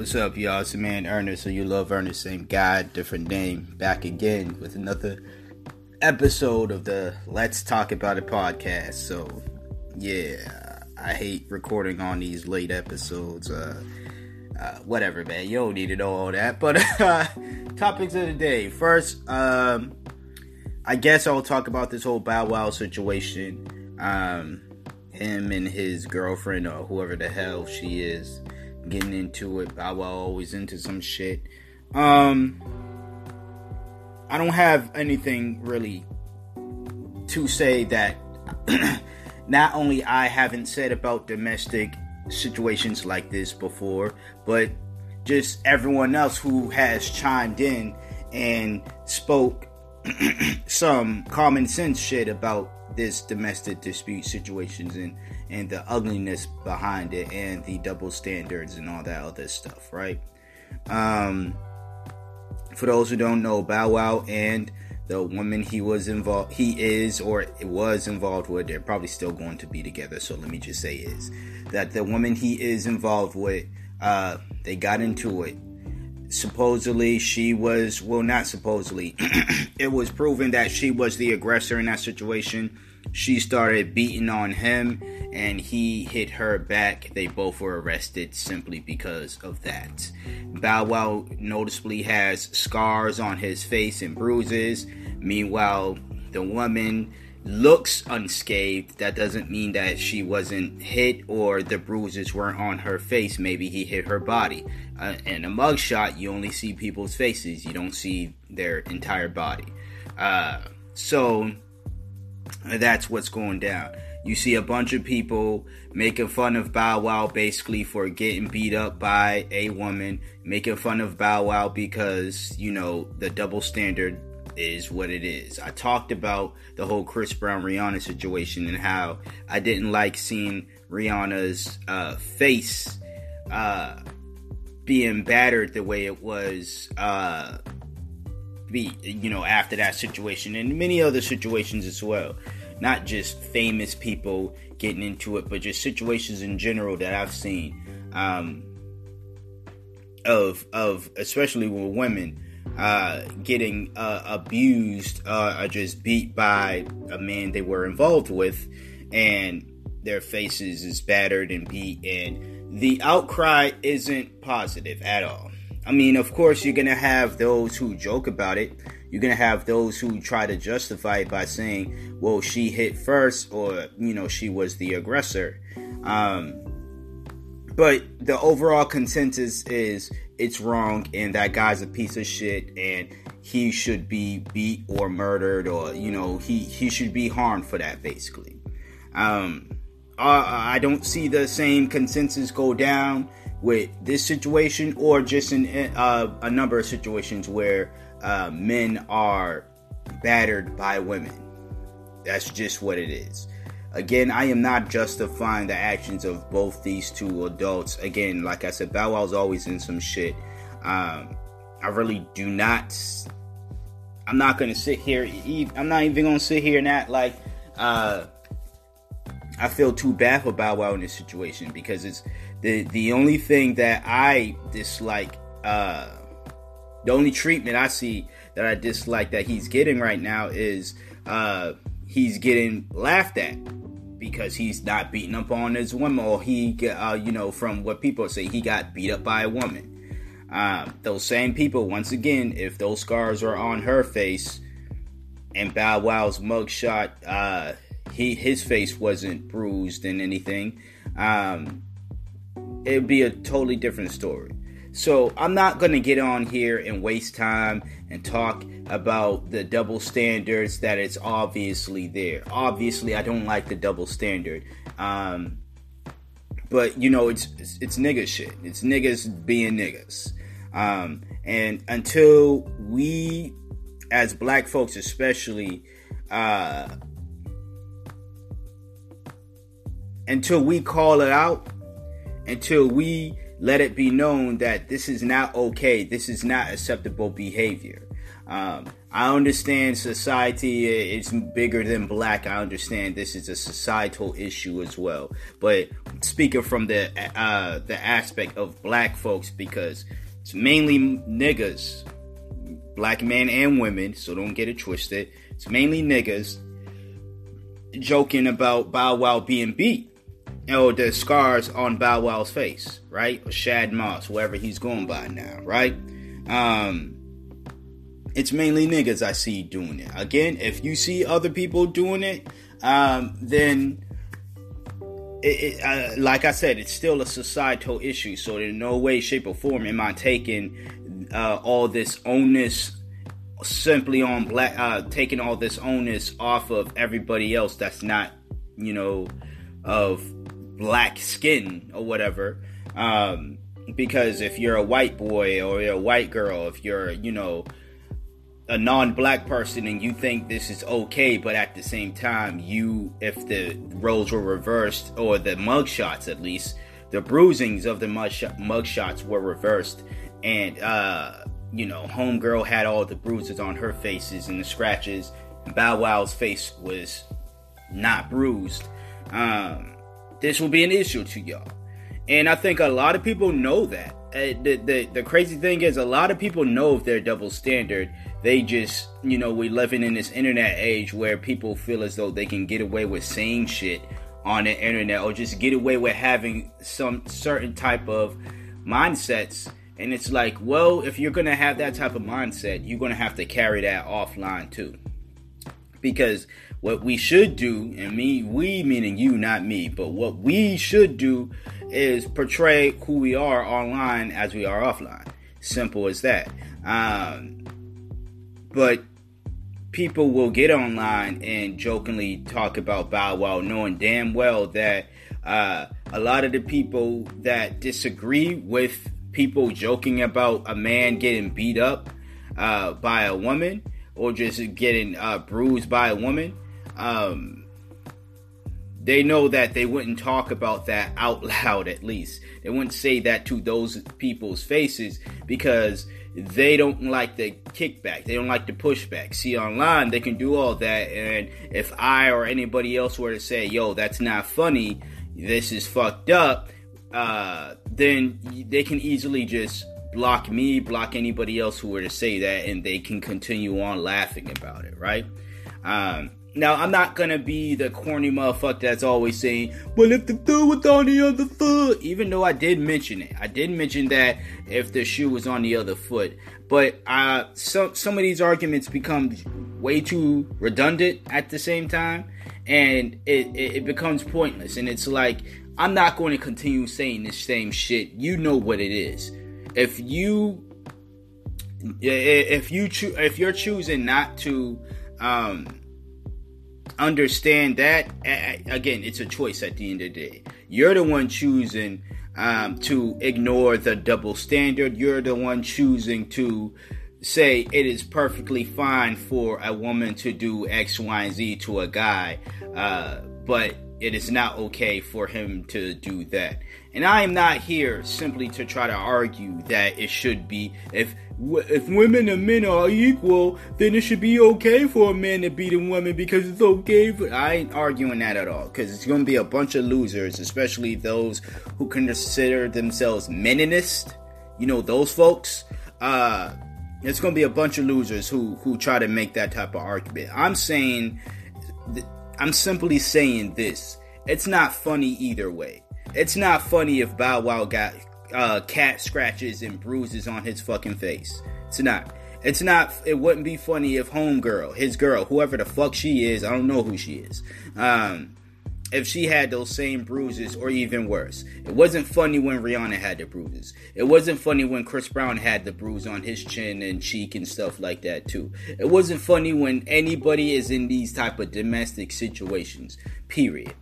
What's up, y'all? It's your man Ernest, so you love Ernest, same guy, different name. Back again with another episode of the Let's Talk About It podcast. So, yeah, I hate recording on these late episodes. Uh, uh, whatever, man. You don't need to know all that. But uh, topics of the day. First, um, I guess I'll talk about this whole Bow Wow situation. Um, him and his girlfriend, or whoever the hell she is getting into it. Bow Wow always into some shit. Um, I don't have anything really to say that not only I haven't said about domestic situations like this before, but just everyone else who has chimed in and spoke some common sense shit about this domestic dispute situations and and the ugliness behind it and the double standards and all that other stuff, right? Um, for those who don't know, Bow Wow and the woman he was involved, he is or was involved with, they're probably still going to be together. So let me just say is that the woman he is involved with, uh, they got into it. Supposedly, she was well, not supposedly. it was proven that she was the aggressor in that situation she started beating on him and he hit her back. They both were arrested simply because of that. Bow Wow noticeably has scars on his face and bruises. Meanwhile, the woman looks unscathed. That doesn't mean that she wasn't hit or the bruises weren't on her face. Maybe he hit her body. Uh, in a mugshot, you only see people's faces, you don't see their entire body. Uh, so that's what's going down. You see a bunch of people making fun of Bow Wow basically for getting beat up by a woman, making fun of Bow Wow because, you know, the double standard is what it is. I talked about the whole Chris Brown Rihanna situation and how I didn't like seeing Rihanna's uh, face uh, being battered the way it was. Uh, be you know after that situation and many other situations as well. Not just famous people getting into it but just situations in general that i've seen um, of of especially with women uh, getting uh, abused uh, or just beat by a man they were involved with and their faces is battered and beat and the outcry isn't positive at all I mean, of course, you're gonna have those who joke about it. You're gonna have those who try to justify it by saying, "Well, she hit first, or you know, she was the aggressor." Um, but the overall consensus is it's wrong, and that guy's a piece of shit, and he should be beat or murdered, or you know, he he should be harmed for that, basically. Um, I, I don't see the same consensus go down with this situation or just in uh, a number of situations where uh, men are battered by women. That's just what it is. Again, I am not justifying the actions of both these two adults. Again, like I said, Bow Wow's always in some shit. Um, I really do not. I'm not gonna sit here. I'm not even gonna sit here and act like uh, I feel too bad for Bow Wow in this situation because it's the the only thing that I dislike, uh, the only treatment I see that I dislike that he's getting right now is uh, he's getting laughed at because he's not beating up on his woman, or he, uh, you know, from what people say, he got beat up by a woman. Um, those same people, once again, if those scars are on her face, and Bow Wow's mugshot, uh, he his face wasn't bruised and anything. Um, it'd be a totally different story. So I'm not going to get on here and waste time and talk about the double standards that it's obviously there. Obviously, I don't like the double standard. Um, but you know, it's, it's it's nigga shit. It's niggas being niggas. Um, and until we, as black folks especially, uh, until we call it out until we let it be known that this is not okay, this is not acceptable behavior. Um, I understand society is bigger than black. I understand this is a societal issue as well. But speaking from the uh, the aspect of black folks, because it's mainly niggas, black men and women. So don't get it twisted. It's mainly niggas joking about Bow Wow being beat. Or the scars on Bow Wow's face, right? Or Shad Moss, wherever he's going by now, right? Um, it's mainly niggas I see doing it. Again, if you see other people doing it, um, then it, it, uh, like I said, it's still a societal issue. So in no way, shape, or form am I taking uh, all this onus simply on black, uh, taking all this onus off of everybody else that's not, you know, of black skin or whatever. Um, because if you're a white boy or you're a white girl, if you're, you know, a non-black person and you think this is okay, but at the same time, you, if the roles were reversed or the mugshots at least, the bruisings of the mugshots were reversed, and uh, you know, homegirl had all the bruises on her faces and the scratches, and Bow Wow's face was not bruised. Um, this will be an issue to y'all, and I think a lot of people know that. Uh, the, the the crazy thing is, a lot of people know if they're double standard they just, you know, we living in this internet age where people feel as though they can get away with saying shit on the internet or just get away with having some certain type of mindsets. And it's like, well, if you're gonna have that type of mindset, you're gonna have to carry that offline too. Because what we should do, and me, we meaning you, not me, but what we should do is portray who we are online as we are offline. Simple as that. Um, but people will get online and jokingly talk about Bow Wow, knowing damn well that uh, a lot of the people that disagree with people joking about a man getting beat up uh, by a woman or just getting uh, bruised by a woman, um, they know that they wouldn't talk about that out loud at least. They wouldn't say that to those people's faces because they don't like the kickback. They don't like the pushback. See, online, they can do all that. And if I or anybody else were to say, yo, that's not funny, this is fucked up, uh, then they can easily just block me, block anybody else who were to say that, and they can continue on laughing about it, right? Um, now, I'm not gonna be the corny motherfucker that's always saying, well, if the dude was on the other foot, even though I did mention it. I did mention that if the shoe was on the other foot. But uh, some, some of these arguments become way too redundant at the same time, and it, it, it becomes pointless. And it's like, I'm not going to continue saying this same shit. You know what it is. If you if you cho- if you're choosing not to um understand that again it's a choice at the end of the day. You're the one choosing um, to ignore the double standard. You're the one choosing to say it is perfectly fine for a woman to do x y and z to a guy uh, but it is not okay for him to do that and i am not here simply to try to argue that it should be if if women and men are equal, then it should be okay for a man to beat a woman because it's okay. For, I ain't arguing that at all because it's going to be a bunch of losers, especially those who consider themselves meninist. You know those folks. Uh, it's going to be a bunch of losers who who try to make that type of argument. I'm saying, I'm simply saying this. It's not funny either way. It's not funny if Bow Wow got uh, cat scratches and bruises on his fucking face. It's not. It's not. It wouldn't be funny if homegirl, his girl, whoever the fuck she is, I don't know who she is. Um, if she had those same bruises or even worse. It wasn't funny when Rihanna had the bruises. It wasn't funny when Chris Brown had the bruise on his chin and cheek and stuff like that too. It wasn't funny when anybody is in these type of domestic situations. Period.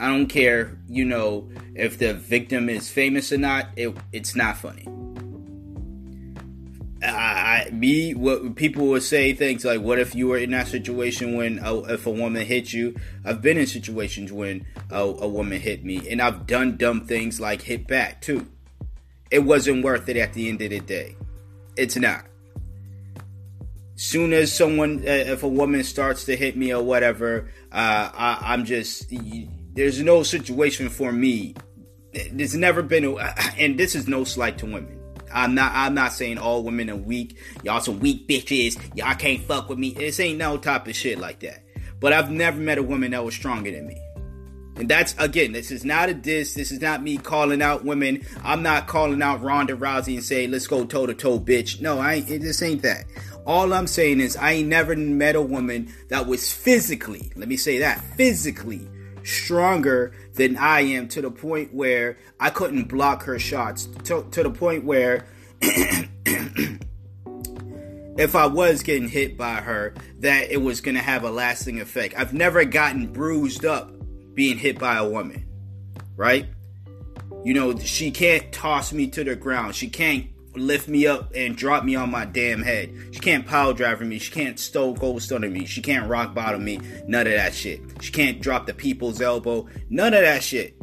I don't care, you know, if the victim is famous or not. It, it's not funny. I, I, me, what people would say things like, "What if you were in that situation when a, if a woman hit you?" I've been in situations when a, a woman hit me, and I've done dumb things like hit back too. It wasn't worth it at the end of the day. It's not. soon as someone, uh, if a woman starts to hit me or whatever, uh, I, I'm just there's no situation for me. There's never been, a, and this is no slight to women. I'm not. I'm not saying all women are weak. Y'all some weak bitches. Y'all can't fuck with me. This ain't no type of shit like that. But I've never met a woman that was stronger than me. And that's again, this is not a diss. This is not me calling out women. I'm not calling out Ronda Rousey and say, "Let's go toe to toe, bitch." No, I. Ain't, this ain't that. All I'm saying is, I ain't never met a woman that was physically. Let me say that physically stronger than I am to the point where I couldn't block her shots. To, to the point where if I was getting hit by her, that it was going to have a lasting effect. I've never gotten bruised up being hit by a woman, right? You know, she can't toss me to the ground. She can't lift me up and drop me on my damn head. She can't power drive me. She can't stone cold stunner me. She can't rock bottom me. None of that shit. She can't drop the people's elbow. None of that shit.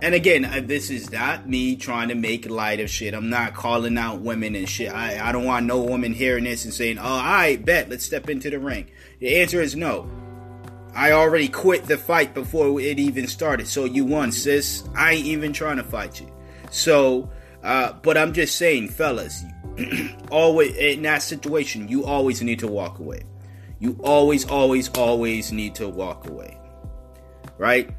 And again, uh, this is not me trying to make light of shit. I'm not calling out women and shit. I, I don't want no woman hearing this and saying, oh, I bet, let's step into the ring. The answer is no. I already quit the fight before it even started. So you won, sis. I ain't even trying to fight you. So, uh, but I'm just saying, fellas, always in that situation, you always need to walk away. You always, always, always need to walk away. Right?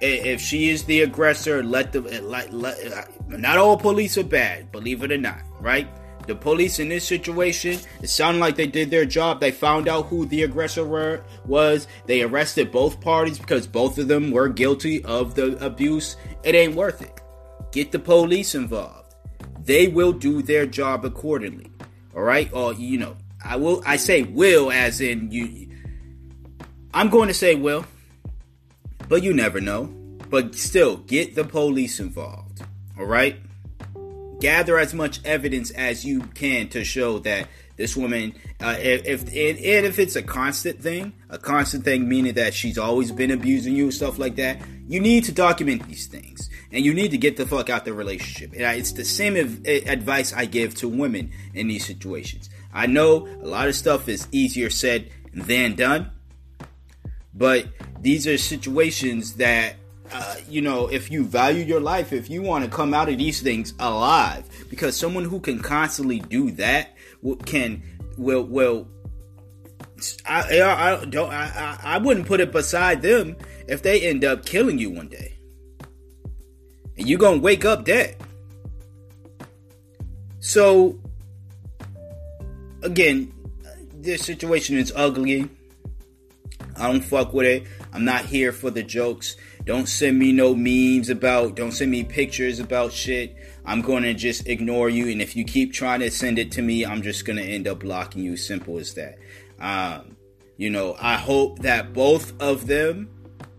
If she is the aggressor, let the let, let, uh, not all police are bad, believe it or not, right? The police in this situation, it sounded like they did their job. They found out who the aggressor were, was. They arrested both parties because both of them were guilty of the abuse. It ain't worth it. Get the police involved they will do their job accordingly. All right, or you know, I will. I say will as in you. I'm going to say will, but you never know. But still, get the police involved. All right, gather as much evidence as you can to show that this woman, uh, if, and, and if it's a constant thing, a constant thing meaning that she's always been abusing you, and stuff like that, you need to document these things and you need to get the fuck out the relationship. It's the same advice I give to women in these situations. I know a lot of stuff is easier said than done, but these are situations that uh, you know, if you value your life, if you want to come out of these things alive, because someone who can constantly do that can will will. I, I don't I, I wouldn't put it beside them if they end up killing you one day and you're gonna wake up dead. So again, this situation is ugly. I don't fuck with it. I'm not here for the jokes. Don't send me no memes about, don't send me pictures about shit. I'm going to just ignore you. And if you keep trying to send it to me, I'm just going to end up blocking you. Simple as that. Um, you know, I hope that both of them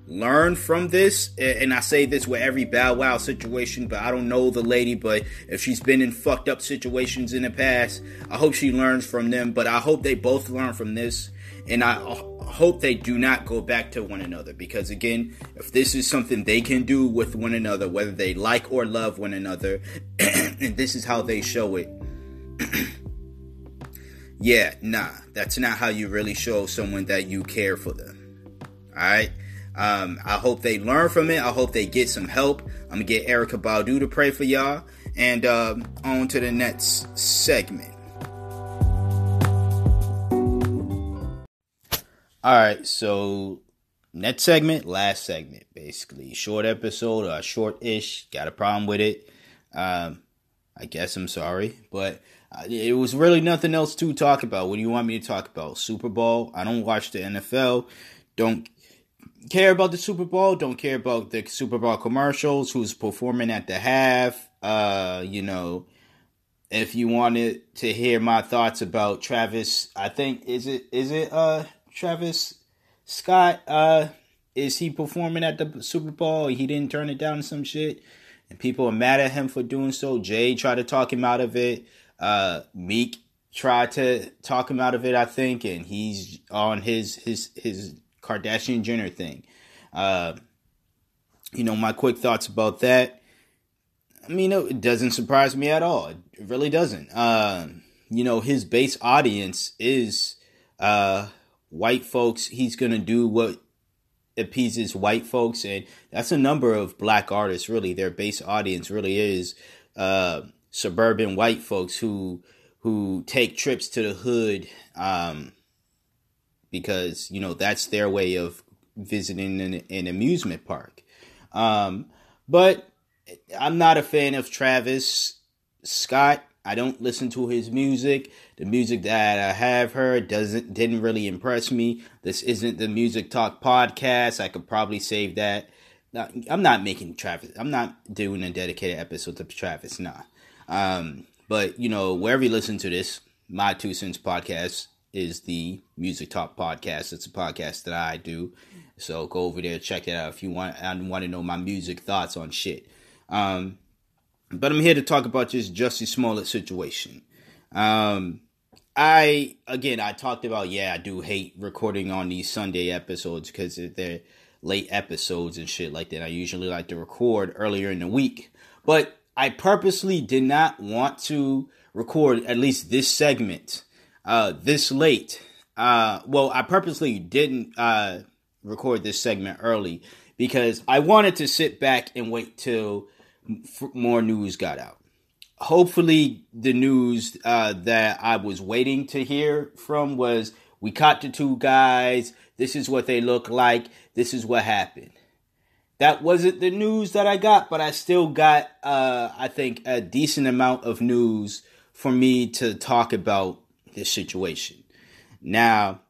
learn from this and i say this with every bow wow situation but i don't know the lady but if she's been in fucked up situations in the past i hope she learns from them but i hope they both learn from this and i hope they do not go back to one another because again if this is something they can do with one another whether they like or love one another and this is how they show it. Yeah nah that's not how you really show someone that you care for them. All right um, I hope they learn from it. I hope they get some help. I'm gonna get Erykah Badu to pray for y'all. And uh, on to the next segment. All right, so next segment, last segment, basically short episode, uh, short-ish. Got a problem with it? Um, I guess I'm sorry, but uh, it was really nothing else to talk about. What do you want me to talk about? Super Bowl? I don't watch the NFL. Don't care about the Super Bowl, don't care about the Super Bowl commercials, who's performing at the half. Uh, you know, if you wanted to hear my thoughts about Travis, I think is it is it uh Travis Scott uh is he performing at the Super Bowl? He didn't turn it down some shit. And people are mad at him for doing so. Jay tried to talk him out of it. Uh Meek tried to talk him out of it, I think, and he's on his his his Kardashian Jenner thing. Uh, you know, my quick thoughts about that. I mean, it doesn't surprise me at all. It really doesn't. Uh, you know, his base audience is uh, white folks. He's gonna do what appeases white folks, and that's a number of black artists. Really, their base audience really is uh, suburban white folks who who take trips to the hood um, because you know that's their way of visiting an, an amusement park. Um, but I'm not a fan of Travis Scott. I don't listen to his music. The music that I have heard doesn't didn't really impress me. This isn't the Music Talk podcast. I could probably save that. I'm not making Travis. I'm not doing a dedicated episode to Travis. Nah. Um, but you know, wherever you listen to this, my two cents podcast is the Music Talk podcast. It's a podcast that I do. So go over there, check it out if you want. I want to know my music thoughts on shit. Um, but I'm here to talk about this Jussie Smollett situation. Um, I again, I talked about yeah, I do hate recording on these Sunday episodes because they're late episodes and shit like that. I usually like to record earlier in the week, but I purposely did not want to record at least this segment uh, this late. Uh, well, I purposely didn't uh, record this segment early because I wanted to sit back and wait till more news got out. Hopefully, the news uh, that I was waiting to hear from was we caught the two guys. This is what they look like. This is what happened. That wasn't the news that I got, but I still got, uh, I think, a decent amount of news for me to talk about this situation. Now,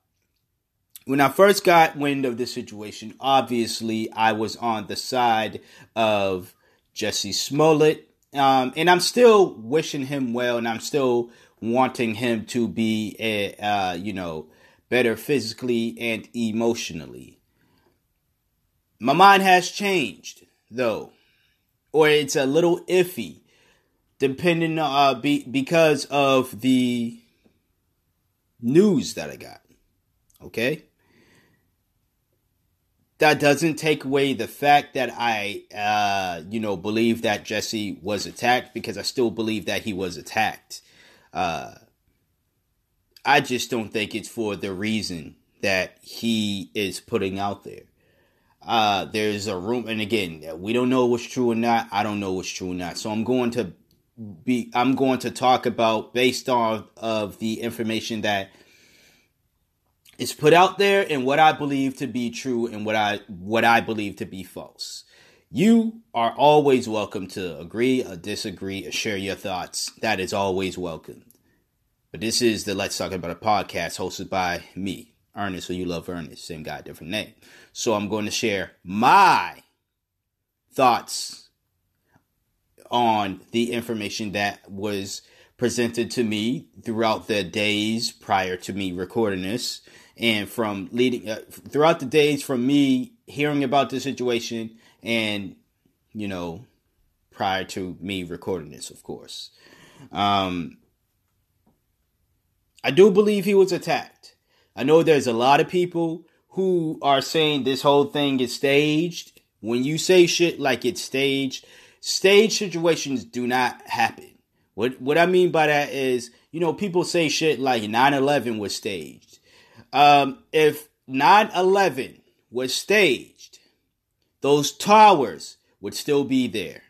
when I first got wind of this situation, obviously I was on the side of Jesse Smollett. Um, and I'm still wishing him well, and I'm still wanting him to be, a, uh, you know, better physically and emotionally. My mind has changed, though, or it's a little iffy, depending uh, be, because of the news that I got. Okay? that doesn't take away the fact that I, uh, you know, believe that Jesse was attacked because I still believe that he was attacked. Uh, I just don't think it's for the reason that he is putting out there. Uh, there's a room, and again, we don't know what's true or not. I don't know what's true or not. So I'm going to be, I'm going to talk about based on of the information that is put out there and what I believe to be true and what I what I believe to be false. You are always welcome to agree or disagree or share your thoughts. That is always welcome. But this is the Let's Talk About a podcast hosted by me, Ernest, or you love Ernest, same guy, different name. So I'm going to share my thoughts on the information that was presented to me throughout the days prior to me recording this. And from leading uh, throughout the days from me hearing about the situation and you know prior to me recording this of course. Um i do believe he was attacked. I know there's a lot of people who are saying this whole thing is staged. When you say shit like it's staged stage situations do not happen what what i mean by that is you know people say shit like 9-11 was staged um, if 9 11 was staged, those towers would still be there.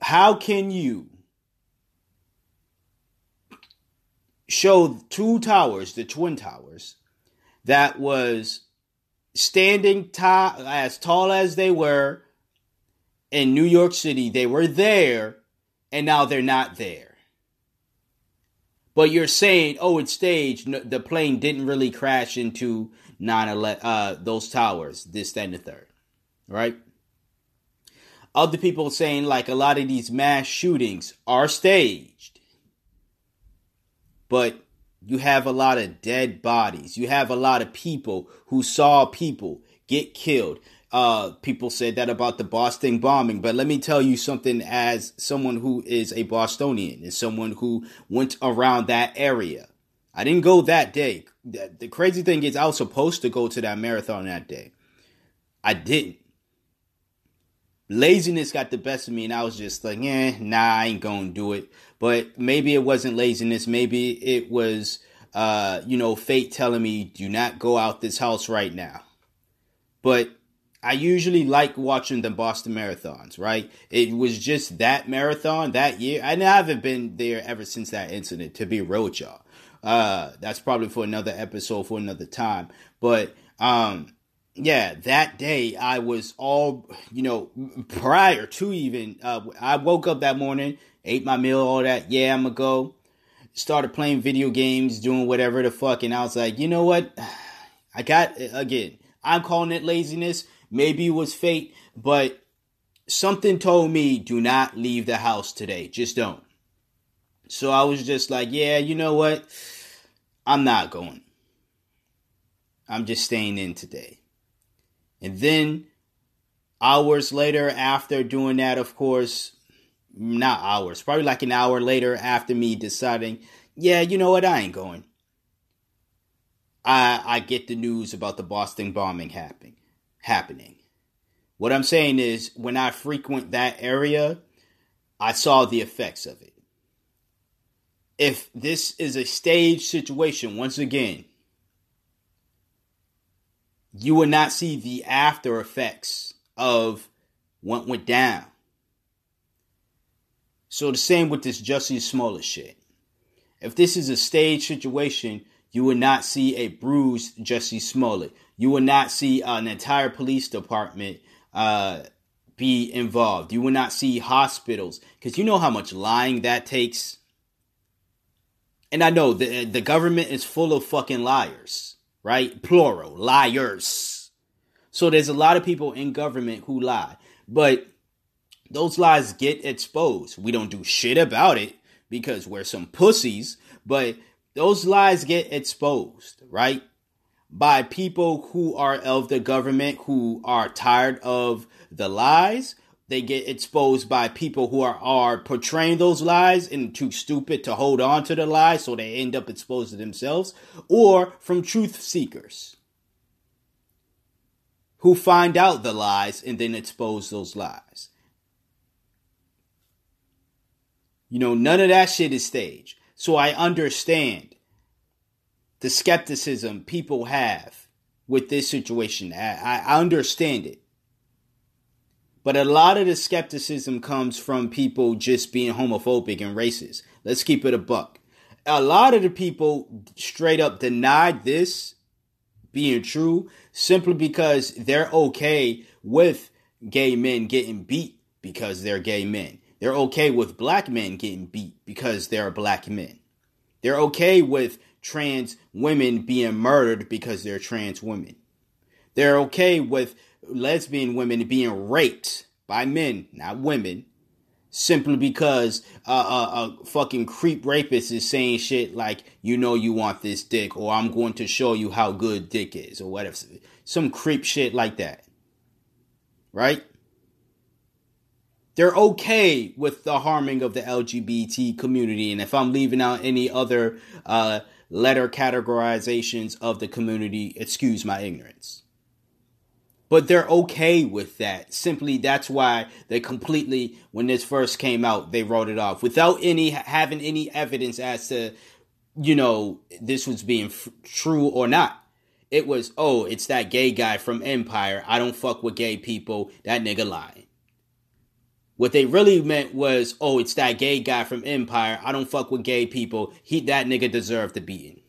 How can you show two towers, the Twin Towers, that was standing t- as tall as they were in New York City? They were there, and now they're not there. But you're saying, oh, it's staged. The plane didn't really crash into 9 uh, those towers, this, that, and the third. Right? Other people saying, like, a lot of these mass shootings are staged. But you have a lot of dead bodies. You have a lot of people who saw people get killed. Uh, people said that about the Boston bombing, but let me tell you something as someone who is a Bostonian, and someone who went around that area. I didn't go that day. The crazy thing is, I was supposed to go to that marathon that day. I didn't. laziness got the best of me, and I was just like, eh, nah, I ain't gonna do it. But maybe it wasn't laziness. Maybe it was, uh, you know, fate telling me, do not go out this house right now. But I usually like watching the Boston marathons, right? It was just that marathon that year. I haven't been there ever since that incident, to be real with y'all. Uh, that's probably for another episode for another time. But, um, yeah, that day I was all, you know, prior to even, uh, I woke up that morning, ate my meal, all that. Yeah, I'm gonna go. Started playing video games, doing whatever the fuck. And I was like, you know what? I got, again, I'm calling it laziness Maybe it was fate, but something told me do not leave the house today. Just don't. So I was just like, yeah, you know what? I'm not going. I'm just staying in today. And then hours later, after doing that, of course, not hours, probably like an hour later after me deciding, yeah, you know what? I ain't going. I I get the news about the Boston bombing happening happening. What I'm saying is, when I frequent that area, I saw the effects of it. If this is a stage situation, once again, you will not see the after effects of what went down. So the same with this Jussie Smollett shit. If this is a stage situation, you will not see a bruised Jesse Smollett. You will not see an entire police department uh, be involved. You will not see hospitals because you know how much lying that takes. And I know the the government is full of fucking liars, right? Plural liars. So there's a lot of people in government who lie, but those lies get exposed. We don't do shit about it because we're some pussies, but those lies get exposed, right? By people who are of the government who are tired of the lies. They get exposed by people who are, are portraying those lies and too stupid to hold on to the lies, so they end up exposed to themselves, or from truth seekers who find out the lies and then expose those lies. You know, none of that shit is staged. So I understand the skepticism people have with this situation. I, I understand it. But a lot of the skepticism comes from people just being homophobic and racist. Let's keep it a buck. A lot of the people straight up denied this being true simply because they're okay with gay men getting beat because they're gay men. They're okay with black men getting beat because they're black men. They're okay with trans women being murdered because they're trans women. They're okay with lesbian women being raped by men, not women, simply because a uh, fucking creep rapist is saying shit like, you know, you want this dick, or I'm going to show you how good dick is, or whatever. Some creep shit like that. Right? They're okay with the harming of the LGBT community. And if I'm leaving out any other uh, letter categorizations of the community, excuse my ignorance. But they're okay with that. Simply, that's why they completely, when this first came out, they wrote it off without any having any evidence as to, you know, this was being f- true or not. It was, oh, it's that gay guy from Empire. I don't fuck with gay people. That nigga lying. What they really meant was, oh, it's that gay guy from Empire. I don't fuck with gay people. He that nigga deserved the beating.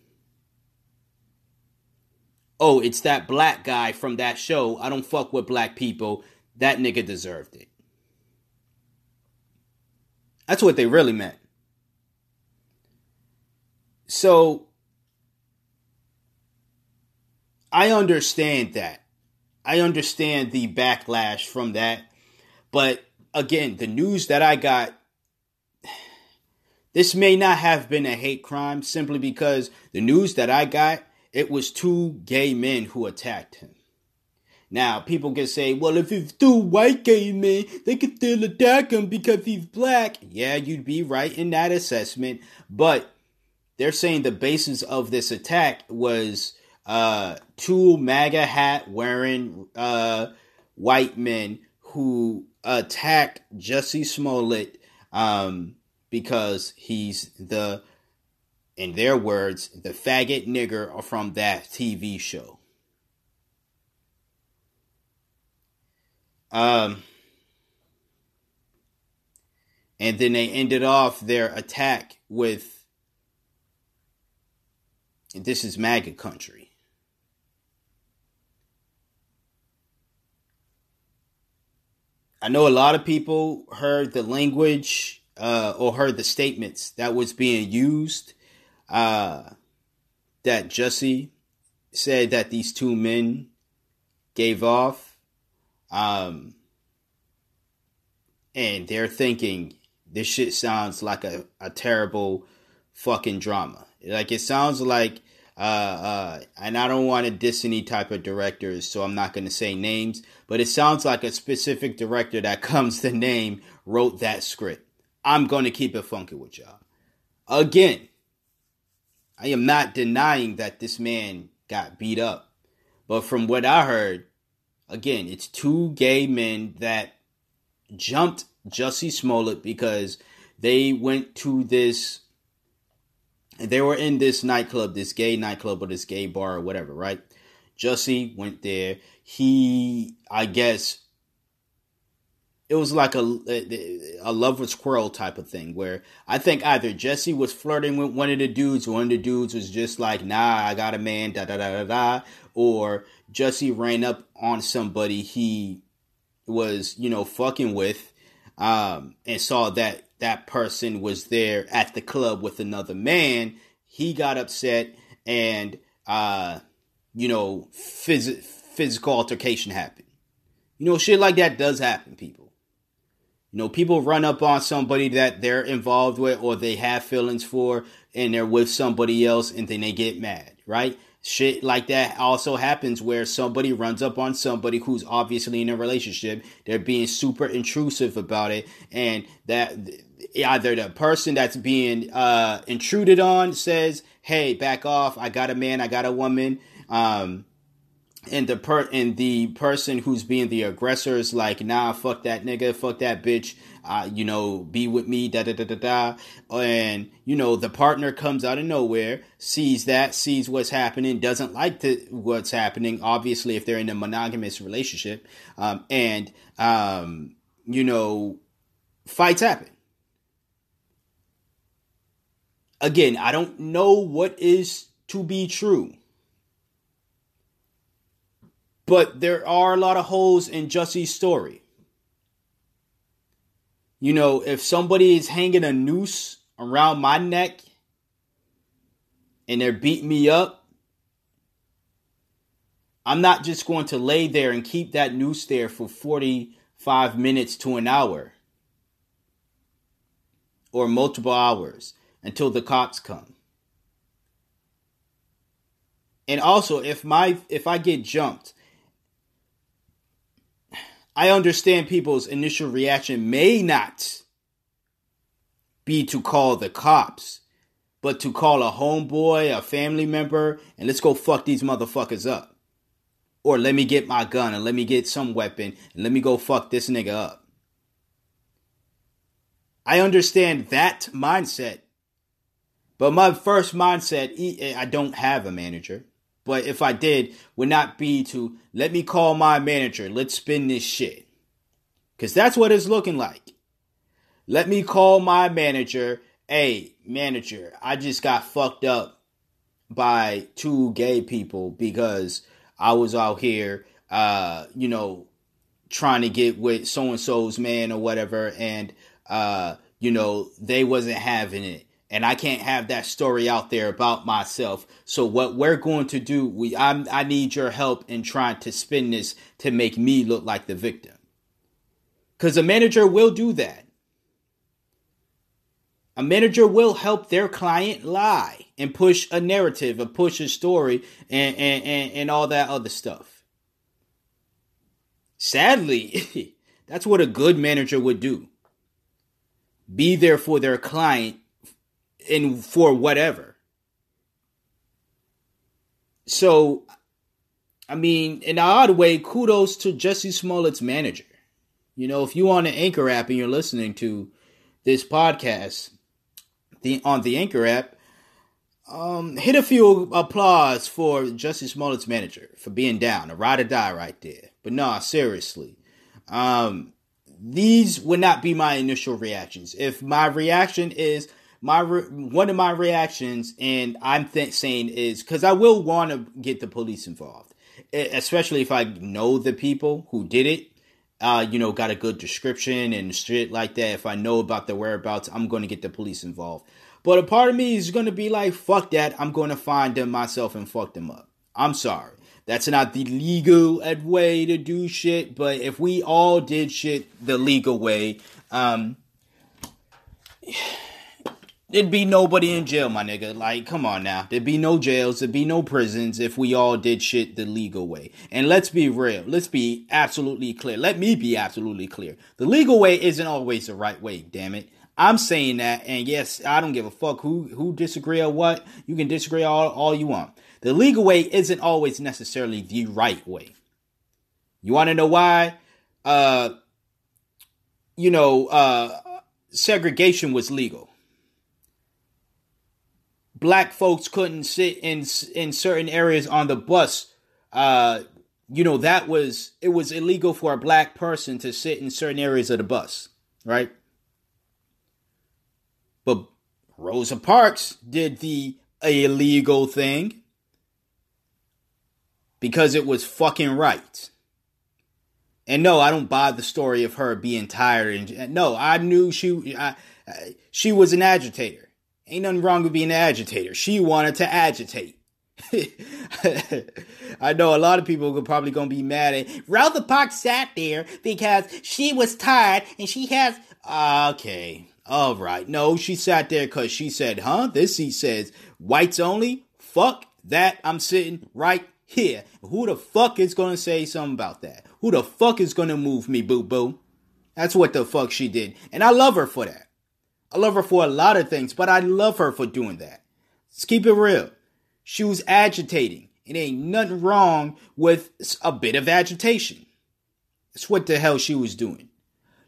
Oh, it's that black guy from that show. I don't fuck with black people. That nigga deserved it. That's what they really meant. So I understand that. I understand the backlash from that. But again, the news that I got, this may not have been a hate crime simply because the news that I got, it was two gay men who attacked him. Now, people can say, well, if it's two white gay men, they could still attack him because he's black. Yeah, you'd be right in that assessment. But they're saying the basis of this attack was uh, two MAGA hat wearing uh, white men who attacked Jussie Smollett um, because he's the, in their words, the faggot nigger from that TV show. Um, and then they ended off their attack with this is MAGA country. I know a lot of people heard the language uh, or heard the statements that was being used. Uh, that Jesse said that these two men gave off. Um, and they're thinking this shit sounds like a, a terrible fucking drama. Like it sounds like uh, uh, and I don't want to diss any type of directors, so I'm not going to say names, but it sounds like a specific director that comes to name wrote that script. I'm going to keep it funky with y'all. Again, I am not denying that this man got beat up, but from what I heard, again, it's two gay men that jumped Jussie Smollett because they went to this they were in this nightclub, this gay nightclub or this gay bar or whatever, right? Jussie went there. He, I guess, it was like a a lover squirrel type of thing where I think either Jesse was flirting with one of the dudes, or one of the dudes was just like, "Nah, I got a man," da da da da da, or Jesse ran up on somebody he was, you know, fucking with, um, and saw that that person was there at the club with another man, he got upset and, uh, you know, phys- physical altercation happened. You know, shit like that does happen, people. You know, people run up on somebody that they're involved with or they have feelings for and they're with somebody else and then they get mad, right? Shit like that also happens where somebody runs up on somebody who's obviously in a relationship. They're being super intrusive about it, and that either the person that's being uh, intruded on says, "Hey, back off! I got a man, I got a woman," um, and the per and the person who's being the aggressor is like, "Nah, fuck that nigga, fuck that bitch." uh, you know, be with me, da da da da da. And, you know, the partner comes out of nowhere, sees that, sees what's happening, doesn't like what's happening, obviously, if they're in a monogamous relationship, um, and, um, you know, fights happen. Again, I don't know what is to be true. But there are a lot of holes in Jussie's story. You know, if somebody is hanging a noose around my neck and they're beating me up, I'm not just going to lay there and keep that noose there for 45 minutes to an hour or multiple hours until the cops come. And also, if my if I get jumped I understand people's initial reaction may not be to call the cops, but to call a homeboy, a family member, and let's go fuck these motherfuckers up. Or let me get my gun and let me get some weapon and let me go fuck this nigga up. I understand that mindset. But my first mindset, I don't have a manager but if I did, would not be to let me call my manager. Let's spin this shit. Because that's what it's looking like. Let me call my manager. Hey, manager, I just got fucked up by two gay people because I was out here, uh, you know, trying to get with so and so's man or whatever, and uh, you know, they wasn't having it and I can't have that story out there about myself. So what we're going to do, we I'm, I need your help in trying to spin this to make me look like the victim. Cuz a manager will do that. A manager will help their client lie and push a narrative, or push a story and and and, and all that other stuff. Sadly, that's what a good manager would do. Be there for their client and for whatever. So, I mean, in an odd way, kudos to Jesse Smollett's manager. You know, if you on the Anchor app and you're listening to this podcast the on the Anchor app, um, hit a few applause for Jesse Smollett's manager for being down, a ride or die right there. But nah, seriously, um, these would not be my initial reactions. If my reaction is my re- one of my reactions, and I'm th- saying is because I will want to get the police involved, especially if I know the people who did it. Uh, you know, got a good description and shit like that. If I know about their whereabouts, I'm going to get the police involved. But a part of me is going to be like, fuck that. I'm going to find them myself and fuck them up. I'm sorry. That's not the legal way to do shit, but if we all did shit the legal way, um, there'd be nobody in jail, my nigga. Like, come on now. There'd be no jails, there'd be no prisons if we all did shit the legal way. And let's be real. Let's be absolutely clear. Let me be absolutely clear. The legal way isn't always the right way, damn it. I'm saying that, and yes, I don't give a fuck who who disagree or what. You can disagree all, all you want. The legal way isn't always necessarily the right way. You want to know why? Uh, you know, uh, segregation was legal. Black folks couldn't sit in in certain areas on the bus. Uh, you know that was it was illegal for a black person to sit in certain areas of the bus, right? But Rosa Parks did the illegal thing because it was fucking right. And no, I don't buy the story of her being tired. And no, I knew she I, she was an agitator. Ain't nothing wrong with being an agitator. She wanted to agitate. I know a lot of people are probably gonna be mad at Rosa Parks sat there because she was tired and she has okay. All right. No, she sat there because she said, huh? This seat says whites only. Fuck that. I'm sitting right here. Who the fuck is going to say something about that? Who the fuck is going to move me, boo boo? That's what the fuck she did. And I love her for that. I love her for a lot of things, but I love her for doing that. Let's keep it real. She was agitating. It ain't nothing wrong with a bit of agitation. That's what the hell she was doing.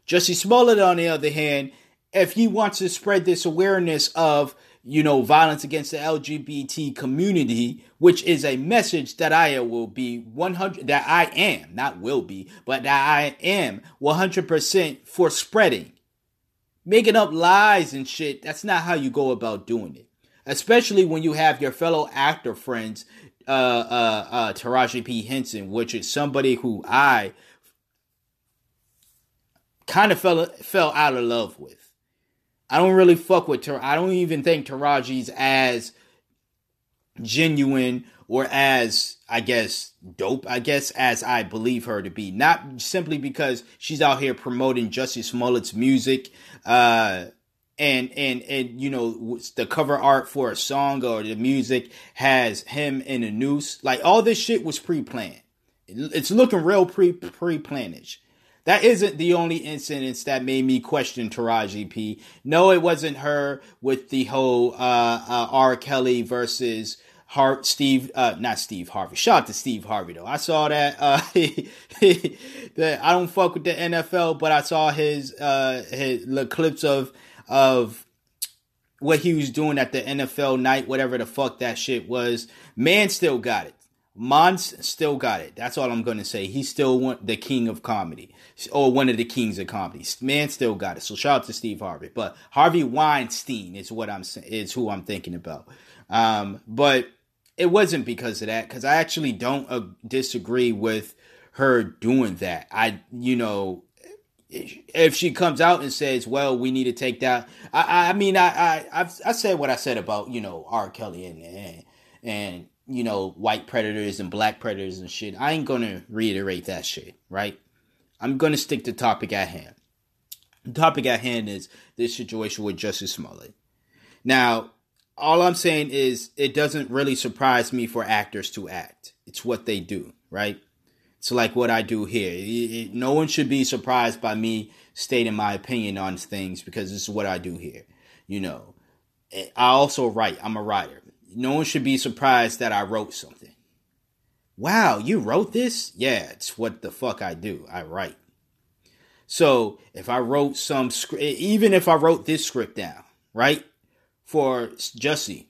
Jussie Smollett, on the other hand, if he wants to spread this awareness of you know violence against the LGBT community, which is a message that I will be 100 that I am not will be, but that I am 100% for spreading. Making up lies and shit, that's not how you go about doing it. Especially when you have your fellow actor friends, uh, uh, uh, Taraji P. Henson, which is somebody who I kind of fell fell out of love with. I don't really fuck with Tar- I don't even think Taraji's as genuine or as I guess dope, I guess as I believe her to be. Not simply because she's out here promoting Jussie Smollett's music, uh, and and and you know the cover art for a song or the music has him in a noose. Like all this shit was pre-planned. It's looking real pre pre-planish. That isn't the only incident that made me question Taraji P. No, it wasn't her with the whole uh, uh, R. Kelly versus Har- Steve, uh, not Steve Harvey. Shout out to Steve Harvey though. I saw that. Uh, that I don't fuck with the NFL, but I saw his uh his the clips of of what he was doing at the NFL night, whatever the fuck that shit was. Man still got it. Mons still got it. That's all I'm to say. He's still the king of comedy, or one of the kings of comedy. Man still got it. So shout out to Steve Harvey. But Harvey Weinstein is what I'm is who I'm thinking about. Um, but it wasn't because of that. Because I actually don't uh, disagree with her doing that. I, you know, if she comes out and says, "Well, we need to take that," I, I mean, I, I, I've, I said what I said about you know R. Kelly and and, and you know, white predators and black predators and shit. I ain't gonna reiterate that shit, right? I'm gonna stick to topic at hand. The topic at hand is this situation with Jussie Smollett. Now, all I'm saying is it doesn't really surprise me for actors to act. It's what they do, right? It's like what I do here. It, it, no one should be surprised by me stating my opinion on things because this is what I do here. You know, eh, I also write. I'm a writer no one should be surprised that I wrote something. Wow, you wrote this? Yeah, it's what the fuck I do. I write. So if I wrote some script, even if I wrote this script down, right, for Jussie,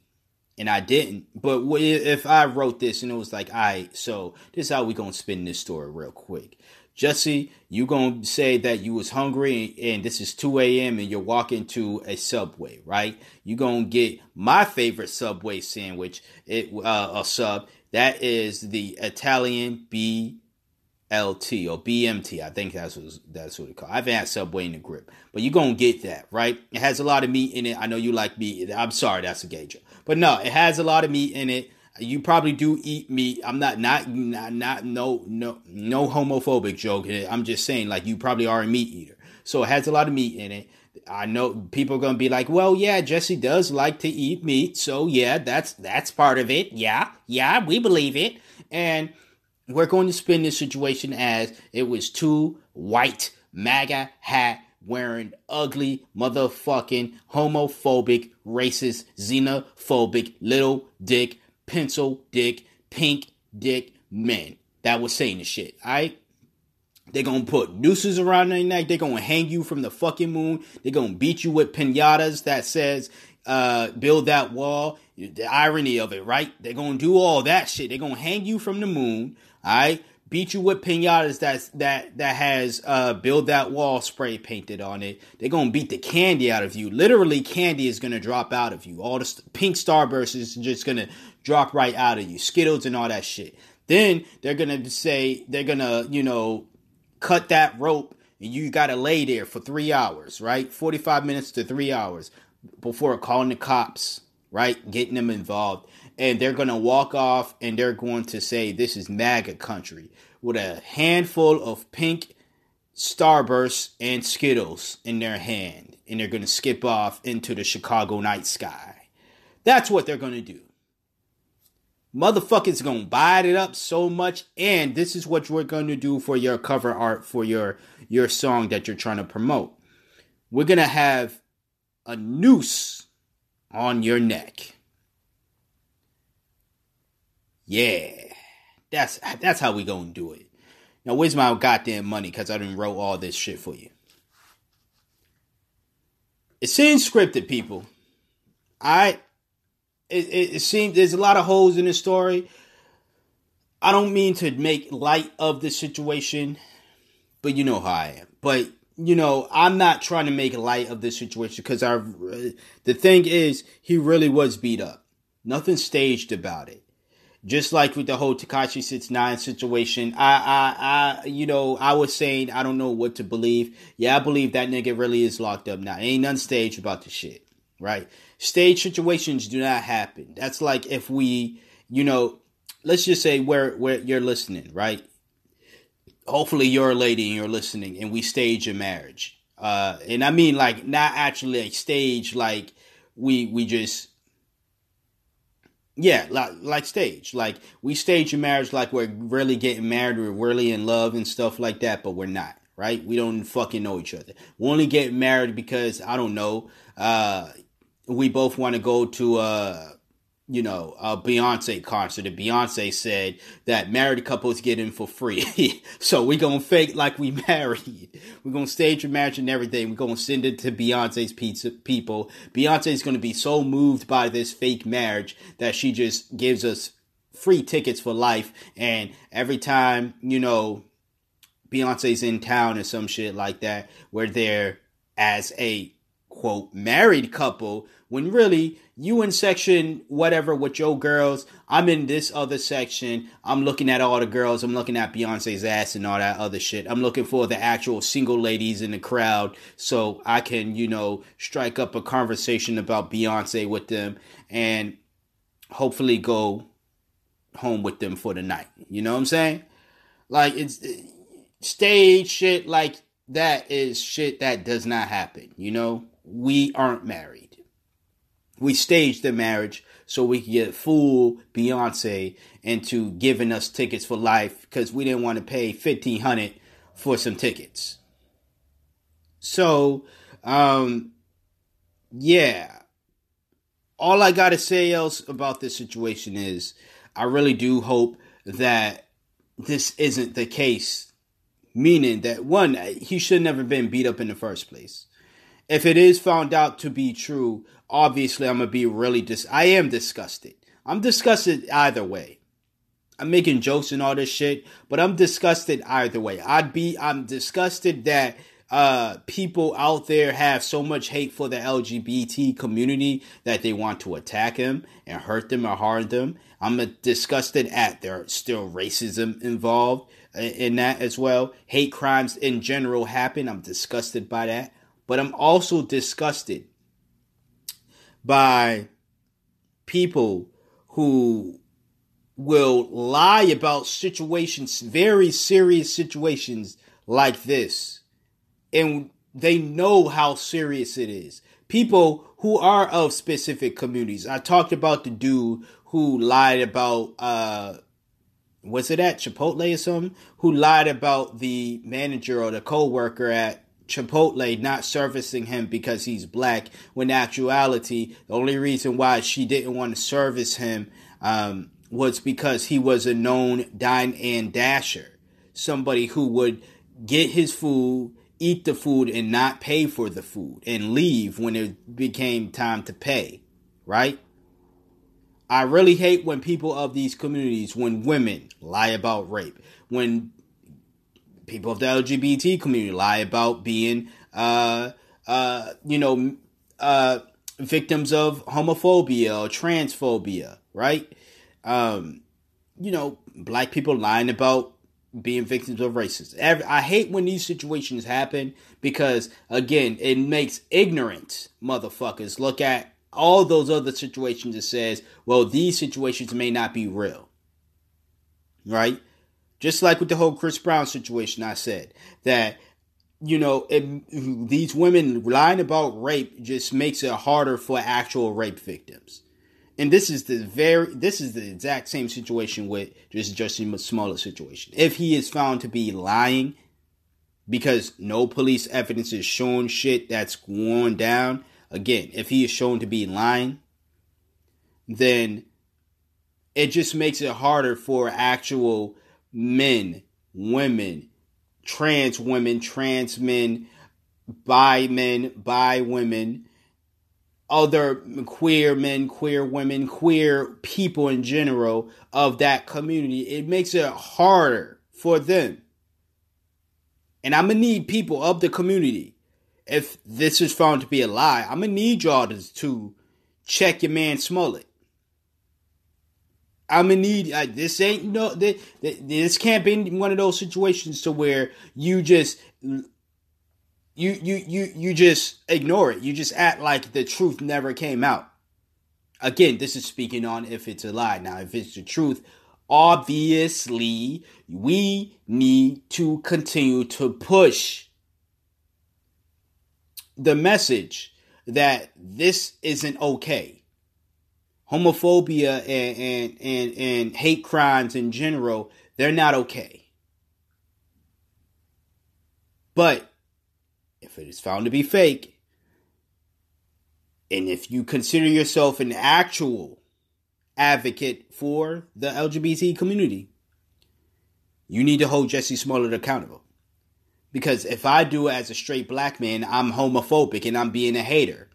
and I didn't, but if I wrote this and it was like, right, so this is how we gonna spin this story real quick. Jesse, you gonna say that you was hungry and this is 2 a.m. and you're walking to a Subway, right? You gonna get my favorite Subway sandwich, it uh, a sub that is the Italian B LT or BMT. I think that's what that's what it called. I haven't had Subway in the grip, but you're gonna get that, right? It has a lot of meat in it. I know you like meat. I'm sorry, that's a gauge. But no, it has a lot of meat in it. You probably do eat meat. I'm not not not, not no no no homophobic joke. I'm just saying like you probably are a meat eater. So it has a lot of meat in it. I know people are gonna be like, well, yeah, Jesse does like to eat meat, so yeah, that's that's part of it. Yeah, yeah, we believe it. And we're going to spin this situation as it was two white MAGA hat wearing ugly motherfucking homophobic, racist, xenophobic, little dick, pencil dick, pink dick men that was saying the shit. Alright? They're gonna put nooses around their neck. They're gonna hang you from the fucking moon. They're gonna beat you with pinatas that says, uh, build that wall. The irony of it, right? They're gonna do all that shit. They're gonna hang you from the moon. Right, beat you with pinatas that that that has uh build that wall spray painted on it. They're gonna beat the candy out of you. Literally, candy is gonna drop out of you. All the st- pink starburst is just gonna drop right out of you. Skittles and all that shit. Then they're gonna say they're gonna you know cut that rope and you gotta lay there for three hours, right? Forty five minutes to three hours before calling the cops, right? Getting them involved and they're going to walk off and they're going to say this is MAGA country with a handful of pink starbursts and skittles in their hand and they're going to skip off into the Chicago night sky. That's what they're going to do. Motherfuckers going to bite it up so much and this is what we're going to do for your cover art for your your song that you're trying to promote. We're going to have a noose on your neck. Yeah, that's that's how we gonna do it. Now, where's my goddamn money? Cause I didn't wrote all this shit for you. It seems scripted, people. I it, it, it seems there's a lot of holes in the story. I don't mean to make light of the situation, but you know how I am. But you know, I'm not trying to make light of this situation because I. Uh, the thing is, he really was beat up. Nothing staged about it just like with the whole Tekashi Six Nine situation, I, I, I, you know, I was saying I don't know what to believe. Yeah, I believe that nigga really is locked up now. Ain't none stage about the shit, right? Stage situations do not happen. That's like if we, you know, let's just say where where you're listening, right? Hopefully you're a lady and you're listening, and we stage a marriage. Uh, and I mean like not actually like stage like we we just yeah, like like stage. Like we stage a marriage like we're really getting married, we're really in love and stuff like that, but we're not, right? We don't fucking know each other. We only get married because I don't know, uh we both want to go to uh you know, a Beyonce concert, and Beyonce said that married couples get in for free. so we gonna fake like we married. We're gonna stage a marriage and everything. We're gonna send it to Beyonce's pizza people. Beyonce's gonna be so moved by this fake marriage that she just gives us free tickets for life. And every time, you know, Beyonce's in town or some shit like that, we're there as a quote married couple when really you in section whatever with your girls i'm in this other section. I'm looking at all the girls. I'm looking at beyonce's ass and all that other shit. I'm looking for the actual single ladies in the crowd so i can you know strike up a conversation about beyonce with them and hopefully go home with them for the night. You know what i'm saying? Like it's stage shit like that is shit that does not happen you know? We aren't married. We staged the marriage so we could get full Beyonce into giving us tickets for life because we didn't want to pay fifteen hundred for some tickets. So, um, yeah. All I gotta say else about this situation is I really do hope that this isn't the case Meaning that one, he should never been beat up in the first place. If it is found out to be true, obviously I'm gonna be really dis. I am disgusted. I'm disgusted either way. I'm making jokes and all this shit, but I'm disgusted either way. I'd be. I'm disgusted that uh, people out there have so much hate for the LGBT community that they want to attack him and hurt them or harm them. I'm disgusted at there's still racism involved in that as well. Hate crimes in general happen. I'm disgusted by that. But I'm also disgusted by people who will lie about situations, very serious situations like this and they know how serious it is. People who are of specific communities. I talked about the dude who lied about uh was it at Chipotle or something? Who lied about the manager or the co-worker at Chipotle not servicing him because he's black, when actuality, the only reason why she didn't want to service him um, was because he was a known dine and dasher. Somebody who would get his food, eat the food and not pay for the food and leave when it became time to pay, right? I really hate when people of these communities, when women lie about rape, when people of the LGBT community lie about being, uh, uh, you know, uh, victims of homophobia or transphobia, right? Um, you know, black people lying about being victims of racism. I hate when these situations happen because, again, it makes ignorant motherfuckers look at all those other situations and says, well, these situations may not be real. Right? Just like with the whole Chris Brown situation, I said that, you know, it, these women lying about rape just makes it harder for actual rape victims and this is the very this is the exact same situation with just Jussie Smollett situation. If he is found to be lying because no police evidence is showing shit that's going down, again, if he is shown to be lying, then it just makes it harder for actual men, women, trans women, trans men, bi men, bi women, other queer men, queer women, queer people in general of that community, it makes it harder for them. And I'm gonna need people of the community. If this is found to be a lie, I'm gonna need y'all to, to check your man Smollett. I'm gonna need uh, this ain't no this, this can't be one of those situations to where you just you you you you just ignore it. You just act like the truth never came out. Again, this is speaking on if it's a lie. Now, if it's the truth, obviously we need to continue to push the message that this isn't okay. Homophobia and, and, and, and hate crimes in general, they're not okay. But if it is found to be fake, and if you consider yourself an actual advocate for the LGBT community, you need to hold Jesse Smollett accountable. Because if I do as a straight black man, I'm homophobic and I'm being a hater.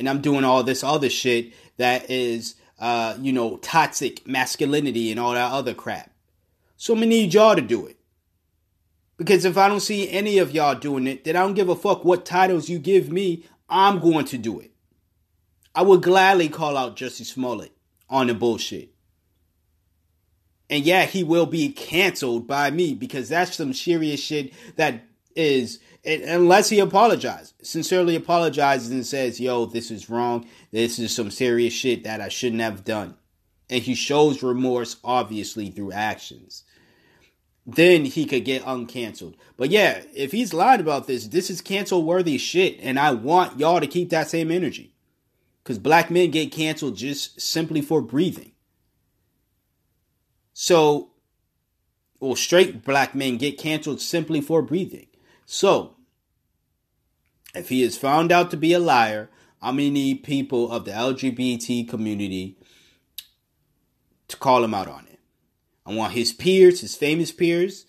And I'm doing all this other shit that is, uh, you know, toxic masculinity and all that other crap. So I'm gonna need y'all to do it. Because if I don't see any of y'all doing it, then I don't give a fuck what titles you give me. I'm going to do it. I would gladly call out Jussie Smollett on the bullshit. And yeah, he will be canceled by me because that's some serious shit that is unless he apologizes, sincerely apologizes and says, "Yo, this is wrong. This is some serious shit that I shouldn't have done." And he shows remorse obviously through actions then he could get uncanceled. But yeah, if he's lied about this, this is cancel worthy shit, and I want y'all to keep that same energy. Because black men get canceled just simply for breathing. So, well, straight black men get canceled simply for breathing. So, if he is found out to be a liar, I'm gonna need people of the LGBT community to call him out on it. I want his peers, his famous peers.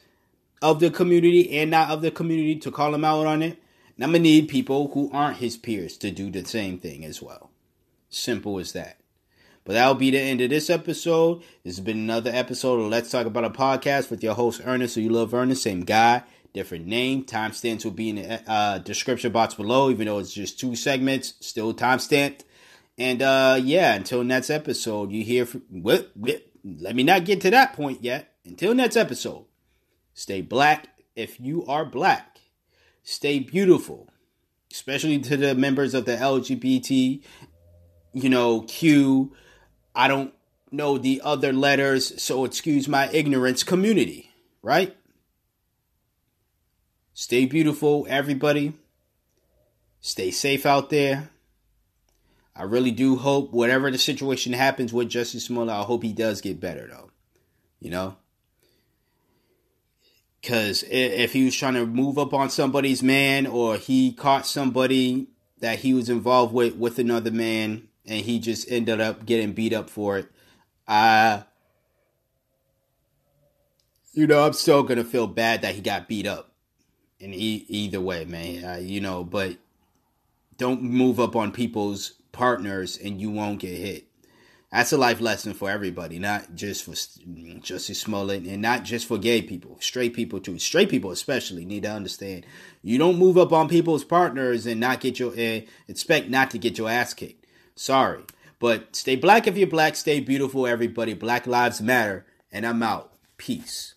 of the community and not of the community to call him out on it. And I'm gonna need people who aren't his peers to do the same thing as well. Simple as that. But that'll be the end of this episode. This has been another episode of Let's Talk About a Podcast with your host Ernest. So you love Ernest, same guy, different name. Timestamps will be in the uh, description box below, even though it's just two segments, still timestamped. And uh, yeah, until next episode, you hear from. Let me not get to that point yet. Until next episode, stay black if you are black. Stay beautiful, especially to the members of the LGBT, you know, Q. I don't know the other letters, so excuse my ignorance community, right? Stay beautiful, everybody. Stay safe out there. I really do hope whatever the situation happens with Jussie Smollett, I hope he does get better though. You know? Because if he was trying to move up on somebody's man or he caught somebody that he was involved with with another man and he just ended up getting beat up for it, I, you know, I'm still to feel bad that he got beat up. In e- either way, man, uh, you know, but don't move up on people's partners and you won't get hit. That's a life lesson for everybody, not just for Jussie Smollett and not just for gay people, straight people too. Straight people especially need to understand you don't move up on people's partners and not get your uh, expect not to get your ass kicked. Sorry, but stay black if you're black. Stay beautiful, everybody. Black lives matter, and I'm out. Peace.